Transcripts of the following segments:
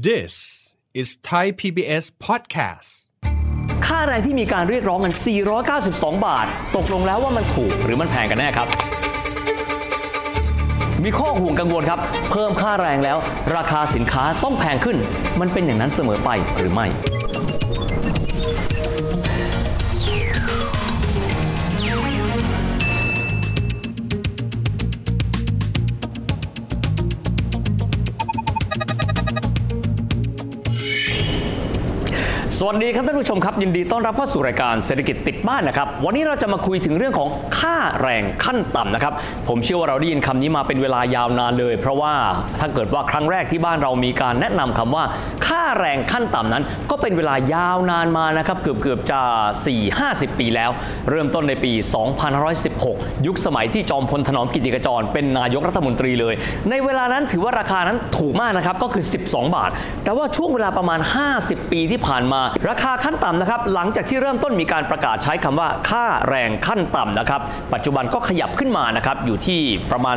This is Thai PBS podcast. ค่าแรงที่มีการเรียกร้องกัน 492 บาท ตกลงแล้วว่ามันถูกหรือมันแพงกันแน่ครับ มีข้อห่วงกังวลครับ เพิ่มค่าแรงแล้ว ราคาสินค้าต้องแพงขึ้น มันเป็นอย่างนั้นเสมอไปหรือไม่ สวัสดีครับท่านผู้ชมครับ ยินดีต้อนรับเข้าสู่รายการเศรษฐกิจติดบ้านนะครับ วันนี้เราจะมาคุยถึงเรื่องของค่าแรงขั้นต่ำนะครับ ผมเชื่อว่าเราได้ยินคำนี้มาเป็นเวลายาวนานเลย เพราะว่าถ้าเกิดว่าครั้งแรกที่บ้านเรามีการแนะนำคำว่า ค่าแรงขั้นต่ำนั้น ก็เป็นเวลายาวนานมานะครับ เกือบเกือบจะ 4-50 ปีแล้ว เริ่มต้นในปี 2516 ยุคสมัยที่จอมพลถนอมกิติกจร เป็นนายกรัฐมนตรีเลย ในเวลานั้นถือว่าราคานั้นถูกมากนะครับก็คือ 12 บาท แต่ว่าช่วงเวลาประมาณ 50 ปีที่ผ่านมาราคาขั้นต่ำนะครับหลังจากที่เริ่มต้นมีการประกาศใช้คำว่าค่าแรงขั้นต่ำนะครับปัจจุบันก็ขยับขึ้นมานะครับอยู่ที่ประมาณ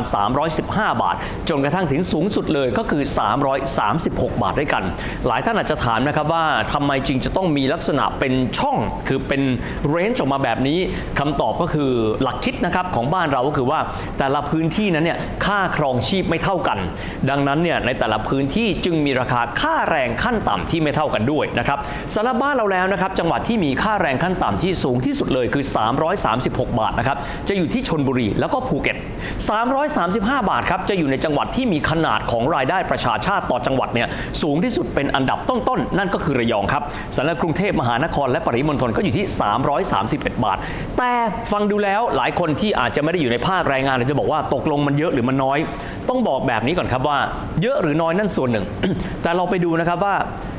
315 บาท จนกระทั่งถึงสูงสุดเลยก็คือ 336 บาทด้วยกัน หลายท่านอาจจะถามนะครับว่าทำไมจริงจะต้องมีลักษณะเป็นช่อง คือเป็นเรนจ์ออกมาแบบนี้คำตอบก็คือหลักคิดนะครับของบ้านเราก็คือว่าแต่ละพื้นที่นั้นเนี่ยค่าครองชีพไม่เท่ากัน ดังนั้นเนี่ยในแต่ละพื้นที่จึงมีราคาค่าแรงขั้นต่ำที่ไม่เท่ากันด้วยนะครับสำหรับบ้านเราแล้วนะครับจังหวัดที่มีค่าแรงขั้นต่ำที่สูงที่สุดเลยคือ 336 บาทนะครับจะอยู่ที่ชนบุรีแล้วก็ภูเก็ต 335 บาทครับจะอยู่ในจังหวัดที่มีขนาดของรายได้ประชาชาติต่อจังหวัดเนี่ยสูงที่สุดเป็นอันดับต้นๆนั่นก็คือระยองครับสำหรับกรุงเทพมหานครและปริมณฑลก็อยู่ที่ 331 บาท แต่ฟังดูแล้วหลายคนที่อาจจะไม่ได้อยู่ในภาคแรงงานจะบอกว่าตกลงมันเยอะหรือมันน้อย ต้องบอกแบบนี้ก่อนครับว่า เยอะหรือน้อยนั่นส่วนหนึ่ง แต่เราไปดูนะครับว่า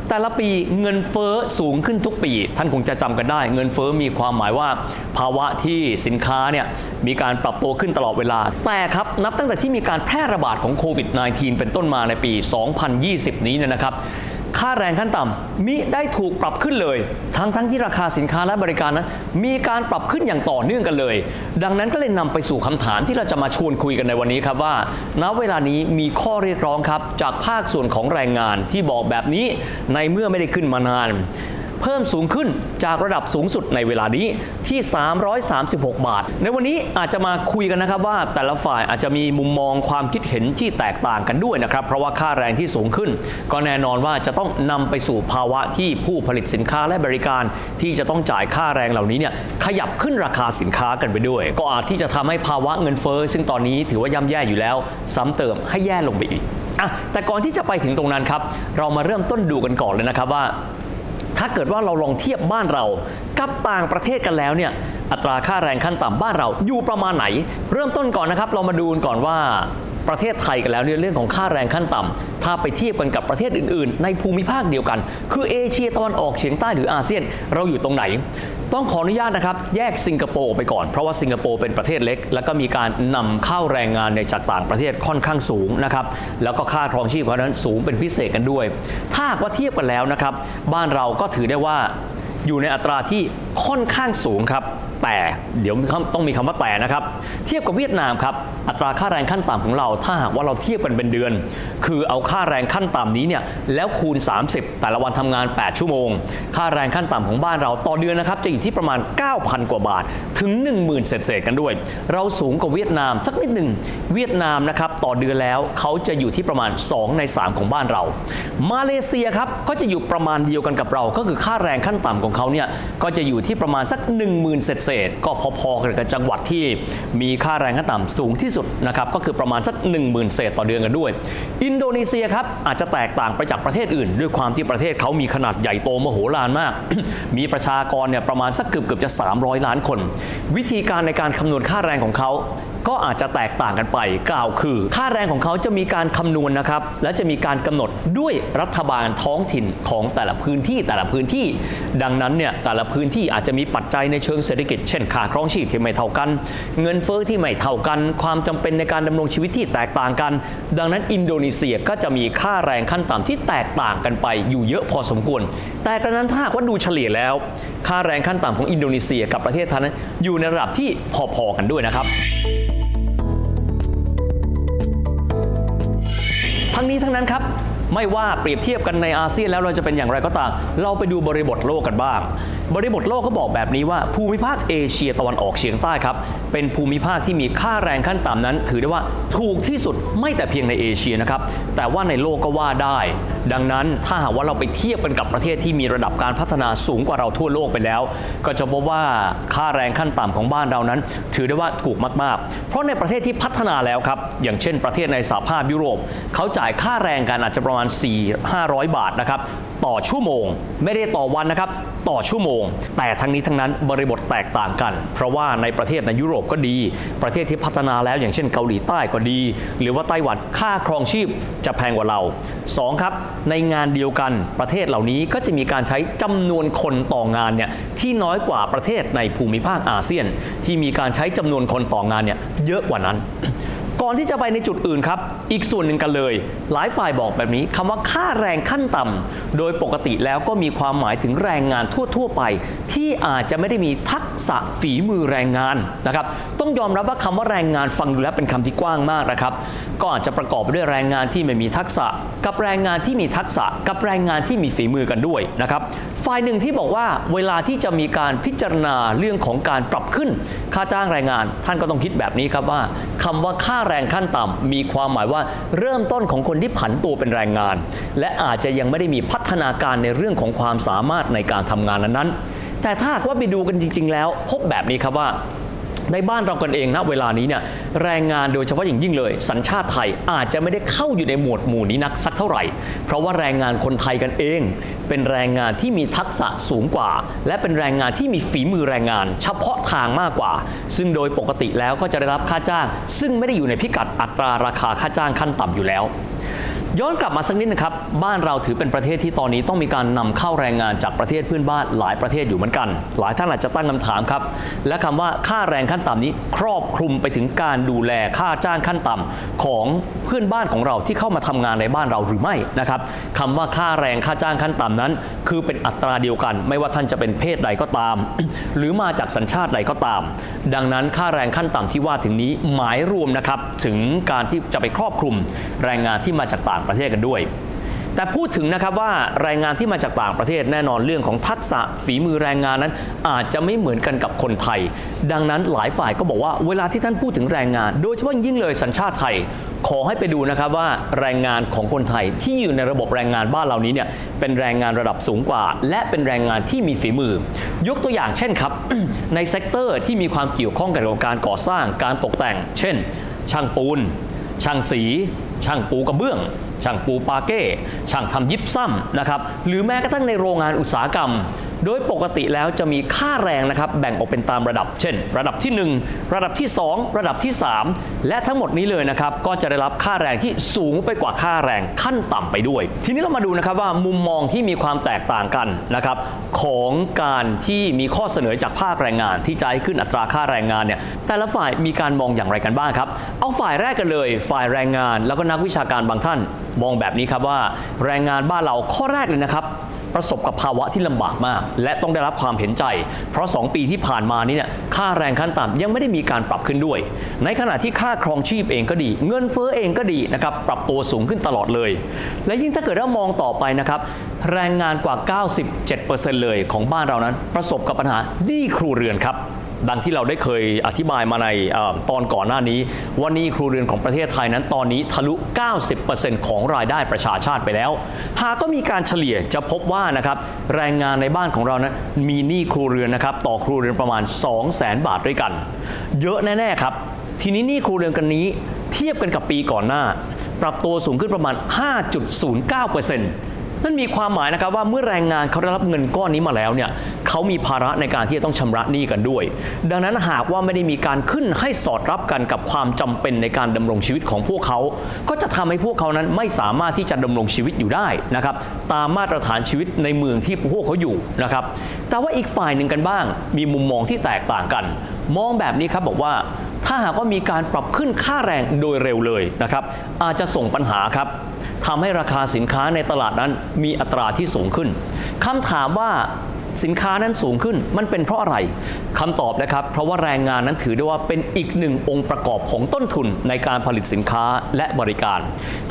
แต่ละปีเงินเฟ้อสูงขึ้นทุกปี ท่านคงจะจำกันได้ เงินเฟ้อมีความหมายว่า ภาวะที่สินค้าเนี่ยมีการปรับตัวขึ้นตลอดเวลา แต่ครับนับตั้งแต่ที่มีการแพร่ระบาดของโควิด -19 เป็นต้นมาในปี 2020 นี้เนี่ยนะครับ ค่าแรงขั้นต่ำมิได้ถูกปรับขึ้นเลย ทั้งทั้งที่ราคาสินค้าและบริการนั้น มีการปรับขึ้นอย่างต่อเนื่องกันเลย ดังนั้นก็เลยนำไปสู่คำถามที่เราจะมาชวนคุยกันในวันนี้ครับว่า ณเวลานี้มีข้อเรียกร้องครับ จากภาคส่วนของแรงงานที่บอกแบบนี้ในเมื่อไม่ได้ขึ้นมานาน เพิ่มสูงขึ้นจากระดับสูงสุดในเวลานี้ที่ 336 บาท ในวันนี้อาจจะมาคุยกันนะครับว่าแต่ละฝ่ายอาจจะมีมุมมองความคิดเห็นที่แตกต่างกันด้วยนะครับ เพราะว่าค่าแรงที่สูงขึ้น ก็แน่นอนว่าจะต้องนำไปสู่ภาวะที่ผู้ผลิตสินค้าและบริการ ที่จะต้องจ่ายค่าแรงเหล่านี้เนี่ยขยับขึ้นราคาสินค้ากันไปด้วย ก็อาจที่จะทำให้ภาวะเงินเฟ้อซึ่งตอนนี้ถือว่าย่ำแย่อยู่แล้ว ซ้ำเติมให้แย่ลงไปอีกอะแต่ก่อนที่จะไปถึงตรงนั้นครับ เรามาเริ่มต้นดูกันก่อนเลยนะครับว่า ถ้าเกิดว่าเราลองเทียบบ้านเรา กับต่างประเทศกันแล้วเนี่ยอัตราค่าแรงขั้นต่ำบ้านเราอยู่ประมาณไหน เริ่มต้นก่อนนะครับ เรามาดูกันก่อนว่า ประเทศไทยกันแล้วเนี่ยเรื่องของค่าแรงขั้นต่ำถ้าไปเทียบกันกับประเทศอื่น ๆ ในภูมิภาคเดียวกัน คือเอเชียตะวันออกเฉียงใต้หรืออาเซียนเราอยู่ตรงไหน ต้องขออนุญาตนะครับ แยกสิงคโปร์ไปก่อน เพราะว่าสิงคโปร์เป็นประเทศเล็ก แล้วก็มีการนำเข้าแรงงานในจากต่างประเทศค่อนข้างสูงนะครับแล้วก็ค่าครองชีพเขานั้นสูงเป็นพิเศษกันด้วย ถ้าว่าเทียบกันแล้วนะครับ บ้านเราก็ถือได้ว่าอยู่ในอัตราที่ค่อนข้างสูงครับ แต่เดี๋ยวต้องมีคำว่าแต่นะครับ เทียบกับเวียดนามครับอัตราค่าแรงขั้นต่ำของเรา ถ้าหากว่าเราเทียบกันเป็นเดือน คือเอาค่าแรงขั้นต่ำนี้เนี่ยแล้วคูณ 30 แต่ละวันทำงาน 8 ชั่วโมง ค่าแรงขั้นต่ำของบ้านเราต่อเดือนนะครับจะอยู่ที่ประมาณ 9,000 กว่าบาท ถึง 10,000 เศษๆกันด้วย เราสูงกว่าเวียดนามสักนิดหนึ่งเวียดนามนะครับต่อเดือนแล้วเขาจะอยู่ที่ประมาณ 2 ใน 3 ของบ้านเรา มาเลเซียครับก็จะอยู่ประมาณเดียวกันกับเรา ก็คือค่าแรงขั้นต่ำของเขาเนี่ยก็จะอยู่ที่ประมาณสัก 10,000 เศษๆก็พอๆกันกับจังหวัดที่มีค่าแรงขั้นต่ำสูงที่สุดนะครับก็คือประมาณสัก 10,000 เศษต่อเดือนกันด้วย อินโดนีเซียครับอาจจะแตกต่างไปจากประเทศอื่น ด้วยความที่ประเทศเขามีขนาดใหญ่โตมโหฬารมาก มีประชากรเนี่ยประมาณสักเกือบเกือบจะ 300 ล้านคน วิธีการในการคำนวณค่าแรงของเขา ก็อาจจะแตกต่างกันไปกล่าวคือ ค่าแรงของเขาจะมีการคำนวณนะครับ และจะมีการกำหนดด้วยรัฐบาลท้องถิ่นของแต่ละพื้นที่แต่ละพื้นที่ ดังนั้นเนี่ยแต่ละพื้นที่อาจจะมีปัจจัยในเชิงเศรษฐกิจ เช่นค่าครองชีพที่ไม่เท่ากัน เงินเฟ้อที่ไม่เท่ากัน ความจำเป็นในการดำรงชีวิตที่แตกต่างกัน ดังนั้นอินโดนีเซียก็จะมีค่าแรงขั้นต่ำที่แตกต่างกันไปอยู่เยอะพอสมควร แต่กระนั้นถ้าหากว่าดูเฉลี่ยแล้ว ค่าแรงขั้นต่ำของอินโดนีเซียกับประเทศไทยนั้นอยู่ในระดับที่พอๆกันด้วยนะครับ ทั้งนี้ทั้งนั้นครับไม่ว่าเปรียบเทียบกันในอาเซียนแล้วเราจะเป็นอย่างไรก็ตามเราไปดูบริบทโลกกันบ้าง บริบทโลกเขาบอกแบบนี้ว่าภูมิภาคเอเชียตะวันออกเฉียงใต้ครับ เป็นภูมิภาคที่มีค่าแรงขั้นต่ำนั้น ถือได้ว่าถูกที่สุดไม่แต่เพียงในเอเชียนะครับ แต่ว่าในโลกก็ว่าได้ ดังนั้นถ้าหากว่าเราไปเทียบกันกับประเทศที่มีระดับการพัฒนาสูงกว่าเราทั่วโลกไปแล้ว ก็จะพบว่าค่าแรงขั้นต่ำของบ้านเรานั้น ถือได้ว่าถูกมากๆ เพราะในประเทศที่พัฒนาแล้วครับอย่างเช่น ประเทศในสหภาพยุโรป เขาจ่ายค่าแรงกันอาจจะประมาณ 4-500 บาทนะครับต่อชั่วโมง ไม่ได้ต่อวันนะครับต่อชั่วโมงแต่ทั้งนี้ทั้งนั้นบริบทแตกต่างกัน เพราะว่าในประเทศในยุโรปก็ดี ประเทศที่พัฒนาแล้วอย่างเช่นเกาหลีใต้ก็ดี หรือว่าไต้หวันค่าครองชีพจะแพงกว่าเราสองครับ ในงานเดียวกันประเทศเหล่านี้ก็จะมีการใช้จำนวนคนต่องานเนี่ยที่น้อยกว่าประเทศในภูมิภาคอาเซียน ที่มีการใช้จำนวนคนต่องานเนี่ยเยอะกว่านั้น ก่อนที่จะไปในจุดอื่นครับ อีกส่วนหนึ่งกันเลย หลายฝ่ายบอกแบบนี้คำว่าค่าแรงขั้นต่ำโดยปกติแล้วก็มีความหมายถึงแรงงานทั่ว ๆ ไป ที่อาจจะไม่ได้มีทักษะฝีมือแรงงานนะครับ ต้องยอมรับว่าคำว่าแรงงานฟังดูแล้วเป็นคำที่กว้างมากนะครับ ก็อาจจะประกอบไปด้วยแรงงานที่ไม่มีทักษะ กับแรงงานที่มีทักษะ กับแรงงานที่มีฝีมือกันด้วยนะครับฝ่ายหนึ่งที่บอกว่าเวลาที่จะมีการพิจารณาเรื่องของการปรับขึ้น ค่าจ้างแรงงาน ท่านก็ต้องคิดแบบนี้ครับว่าคำว่าค่าแรงขั้นต่ำมีความหมายว่าเริ่มต้นของคนที่ผันตัวเป็นแรงงาน และอาจจะยังไม่ได้มีพัฒนาการในเรื่องของความสามารถในการทำงานนั้นๆแต่ถ้าหากว่าไปดูกันจริง ๆ แล้ว พบแบบนี้ครับว่า ในบ้านเรากันเองนะเวลานี้เนี่ยแรงงานโดยเฉพาะอย่างยิ่งเลย สัญชาติไทยอาจจะไม่ได้เข้าอยู่ในหมวดหมู่นี้นักสักเท่าไหร่ เพราะว่าแรงงานคนไทยกันเอง เป็นแรงงานที่มีทักษะสูงกว่า และเป็นแรงงานที่มีฝีมือแรงงาน เฉพาะทางมากกว่า ซึ่งโดยปกติแล้วก็จะได้รับค่าจ้าง ซึ่งไม่ได้อยู่ในพิกัดอัตราราคาค่าจ้างขั้นต่ำอยู่แล้ว ย้อนกลับมาสักนิดนะครับ บ้านเราถือเป็นประเทศที่ตอนนี้ต้องมีการนำเข้าแรงงานจากประเทศเพื่อนบ้านหลายประเทศอยู่เหมือนกัน หลายท่านอาจจะตั้งคำถามครับ และคำว่าค่าแรงขั้นต่ำนี้ ครอบคลุมไปถึงการดูแลค่าจ้างขั้นต่ำของเพื่อนบ้านของเราที่เข้ามาทำงานในบ้านเราหรือไม่นะครับคำว่าค่าแรงค่าจ้างขั้นต่ำนั้น คือเป็นอัตราเดียวกัน ไม่ว่าท่านจะเป็นเพศใดก็ตาม หรือมาจากสัญชาติใดก็ตาม ดังนั้นค่าแรงขั้นต่ำที่ว่าถึงนี้หมายรวมนะครับถึงการที่จะไปครอบคลุมแรงงานที่มาจากต่างประเทศกันด้วย แต่พูดถึงนะครับว่าแรงงานที่มาจากต่างประเทศแน่นอนเรื่องของทักษะฝีมือแรงงานนั้น อาจจะไม่เหมือนกันกับคนไทย ดังนั้นหลายฝ่ายก็บอกว่าเวลาที่ท่านพูดถึงแรงงาน โดยเฉพาะยิ่งเลยสัญชาติไทย ขอให้ไปดูนะครับว่าแรงงานของคนไทยที่อยู่ในระบบแรงงานบ้านเหล่านี้เนี่ยเป็นแรงงานระดับสูงกว่า และเป็นแรงงานที่มีฝีมือ ยกตัวอย่างเช่นครับ ใน sector ที่มีความเกี่ยวข้องกับการก่อสร้างการตกแต่ง เช่น ช่างปูนช่างสี ช่างปูกระเบื้อง ช่างปูปาร์เกต์ช่างทำยิปซัมนะครับหรือแม้กระทั่งในโรงงานอุตสาหกรรม โดยปกติแล้วจะมีค่าแรงนะครับแบ่งออกเป็นตามระดับ เช่น ระดับที่ 1 ระดับที่ 2 ระดับที่ 3 และทั้งหมดนี้เลยนะครับก็จะได้รับค่าแรงที่สูงไปกว่าค่าแรงขั้นต่ำไปด้วย ทีนี้เรามาดูนะครับว่ามุมมองที่มีความแตกต่างกันนะครับของการที่มีข้อเสนอจากภาคแรงงาน ที่จะให้ขึ้นอัตราค่าแรงงานเนี่ยแต่ละฝ่ายมีการมองอย่างไรกันบ้างครับ เอาฝ่ายแรกกันเลย ฝ่ายแรงงานแล้วก็นักวิชาการบางท่าน มองแบบนี้ครับว่า แรงงานบ้านเราข้อแรกเลยนะครับ ประสบกับภาวะที่ลำบากมาก และต้องได้รับความเห็นใจ เพราะ 2 ปีที่ผ่านมานี้เนี่ยค่าแรงขั้นต่ำยังไม่ได้มีการปรับขึ้นด้วย ในขณะที่ค่าครองชีพเองก็ดี เงินเฟ้อเองก็ดีนะครับปรับตัวสูงขึ้นตลอดเลย และยิ่งถ้าเกิดเรามองต่อไปนะครับแรงงานกว่า 97%เลยของบ้านเรานั้น ประสบกับปัญหาหนี้ครูเรือนครับ ดังที่เราได้เคยอธิบายมาในอตอนก่อนหน้านี้ว่านี้ครัวเรือนของประเทศไทยนั้นตอนนี้ทะลุ 90%ของรายได้ประชาชาติไปแล้ว หากก็มีการเฉลี่ยจะพบว่านะครับแรงงานในบ้านของเรานั้นมีหนี้ครัวเรือนนะครับต่อครัวเรือนประมาณ 200,000 บาทด้วยกัน เยอะแน่ๆครับ ทีนี้หนี้ครัวเรือนกันนี้ เทียบกันกับปีก่อนหน้า ปรับตัวสูงขึ้นประมาณ 5.09% นั่นมีความหมายนะครับว่าเมื่อแรงงานเขาได้รับเงินก้อนนี้มาแล้วเนี่ยเขามีภาระในการที่จะต้องชำระหนี้กันด้วย ดังนั้นหากว่าไม่ได้มีการขึ้นให้สอดรับกันกับความจำเป็นในการดำรงชีวิตของพวกเขา ก็จะทำให้พวกเขานั้นไม่สามารถที่จะดำรงชีวิตอยู่ได้นะครับตามมาตรฐานชีวิตในเมืองที่พวกเขาอยู่นะครับแต่ว่าอีกฝ่ายหนึ่งกันบ้าง มีมุมมองที่แตกต่างกัน มองแบบนี้ครับบอกว่าถ้าหากว่ามีการปรับขึ้นค่าแรงโดยเร็วเลยนะครับอาจจะส่งปัญหาครับ ทำให้ราคาสินค้าในตลาดนั้นมีอัตราที่สูงขึ้นคำถามว่าสินค้านั้นสูงขึ้นมันเป็นเพราะอะไรคำตอบนะครับ เพราะว่าแรงงานนั้นถือได้ว่าเป็นอีกหนึ่งองค์ประกอบของต้นทุนในการผลิตสินค้าและบริการ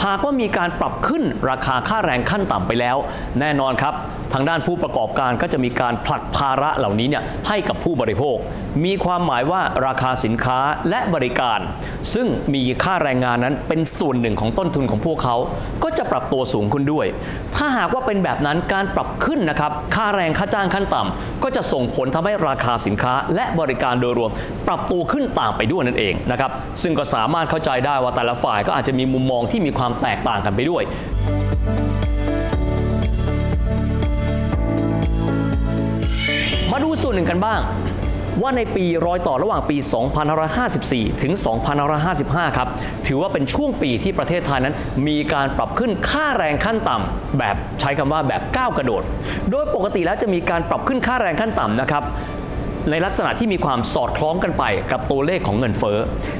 หากว่ามีการปรับขึ้นราคาค่าแรงขั้นต่ำไปแล้ว แน่นอนครับทางด้านผู้ประกอบการก็จะมีการผลักภาระเหล่านี้เนี่ยให้กับผู้บริโภค มีความหมายว่าราคาสินค้าและบริการ ซึ่งมีค่าแรงงานนั้นเป็นส่วนหนึ่งของต้นทุนของพวกเขา ก็จะปรับตัวสูงขึ้นด้วย ถ้าหากว่าเป็นแบบนั้นการปรับขึ้นนะครับค่าแรงค่าจ้างขั้นต่ำก็จะส่งผลทำให้ราคาสินค้า และบริการโดยรวม ปรับตัวขึ้นตามไปด้วยนั่นเองนะครับซึ่งก็สามารถเข้าใจได้ว่าแต่ละฝ่ายก็อาจจะมีมุมมองที่มีความแตกต่างกันไปด้วย ส่วนหนึ่งกันบ้าง ว่าในปีรอยต่อระหว่างปี 2554 ถึง 2555 ครับ ถือว่าเป็นช่วงปีที่ประเทศไทยนั้น มีการปรับขึ้นค่าแรงขั้นต่ำแบบใช้คำว่าแบบก้าวกระโดด โดยปกติแล้วจะมีการปรับขึ้นค่าแรงขั้นต่ำนะครับ ในลักษณะที่มีความสอดคล้องกันไปกับตัวเลขของเงินเฟ้อ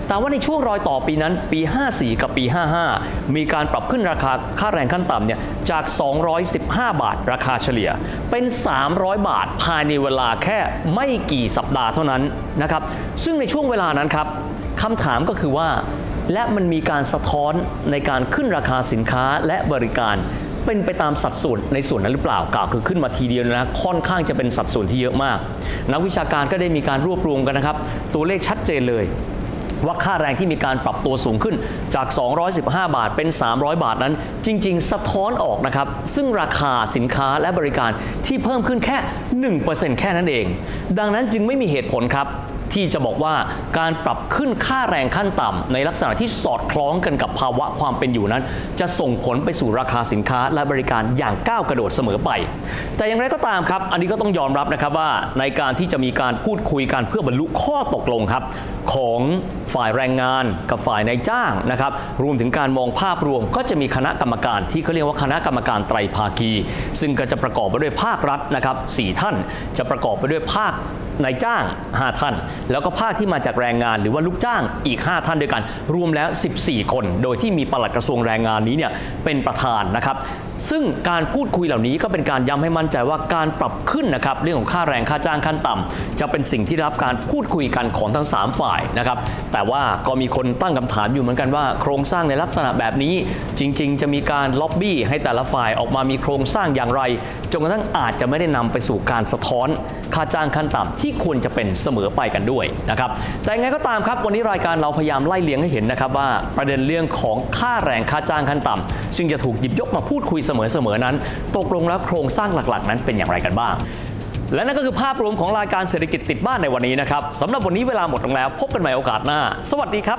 แต่ว่าในช่วงรอยต่อปีนั้นปี 54 กับปี 55 มีการปรับขึ้นราคาค่าแรงขั้นต่ำเนี่ยจาก 215 บาทราคาเฉลี่ย เป็น 300 บาทภายในเวลาแค่ไม่กี่สัปดาห์เท่านั้นนะครับ ซึ่งในช่วงเวลานั้นครับคำถามก็คือว่า และมันมีการสะท้อนในการขึ้นราคาสินค้าและบริการ เป็นไปตามสัดส่วนในส่วนนั้นหรือเปล่ากล่าวคือขึ้นมาทีเดียวนะค่อนข้างจะเป็นสัดส่วนที่เยอะมาก นักวิชาการก็ได้มีการรวบรวมกันนะครับ ตัวเลขชัดเจนเลยว่าค่าแรงที่มีการปรับตัวสูงขึ้นจาก 215 บาทเป็น 300 บาทนั้น จริง ๆ สะท้อนออกนะครับ ซึ่งราคาสินค้าและบริการที่เพิ่มขึ้นแค่ 1%แค่นั้นเอง ดังนั้นจึงไม่มีเหตุผลครับ ที่จะบอกว่าการปรับขึ้นค่าแรงขั้นต่ำในลักษณะที่สอดคล้องกันกับภาวะความเป็นอยู่นั้น จะส่งผลไปสู่ราคาสินค้าและบริการอย่างก้าวกระโดดเสมอไป แต่อย่างไรก็ตามครับ อันนี้ก็ต้องยอมรับนะครับว่าในการที่จะมีการพูดคุยกันเพื่อบรรลุข้อตกลงครับของฝ่ายแรงงานกับฝ่ายนายจ้างนะครับ รวมถึงการมองภาพรวมก็จะมีคณะกรรมการที่เขาเรียกว่าคณะกรรมการไตรภาคี ซึ่งก็จะประกอบไปด้วยภาครัฐนะครับสี่ท่านจะประกอบไปด้วยภาค นายจ้าง 5 ท่าน แล้วก็ภาคที่มาจากแรงงาน หรือว่าลูกจ้างอีก 5 ท่านด้วยกัน รวมแล้ว 14 คน โดยที่มีปลัดกระทรวงแรงงานนี้เนี่ยเป็นประธานนะครับซึ่งการพูดคุยเหล่านี้ก็เป็นการย้ำให้มั่นใจว่าการปรับขึ้นนะครับเรื่องของค่าแรงค่าจ้างขั้นต่ำจะเป็นสิ่งที่รับการพูดคุยกันของทั้ง 3 ฝ่ายนะครับแต่ว่าก็มีคนตั้งคำถามอยู่เหมือนกันว่า โครงสร้างในลักษณะแบบนี้ จริง ๆ จะมีการล็อบบี้ให้แต่ละฝ่ายออกมามีโครงสร้างอย่างไรจนกระทั่งอาจจะไม่ได้นำไปสู่การสะท้อนค่าจ้างขั้นต่ำที่ควรจะเป็นเสมอไปกันด้วยนะครับแต่ยังไงก็ตามครับวันนี้รายการเราพยายามไล่เลี้ยงให้เห็นนะครับว่าประเด็นเรื่องของค่าแรงค่าจ้างขั้นต่ำซึ่งจะถูกหยิบยกมาพูดคุยเสมอๆนั้น ตกลงแล้วโครงสร้างหลักๆ นั้นเป็นอย่างไรกันบ้างและนั่นก็คือภาพรวมของรายการเศรษฐกิจติดบ้านในวันนี้นะครับสำหรับวันนี้เวลาหมดลงแล้ว พบกันใหม่โอกาสหน้า สวัสดีครับ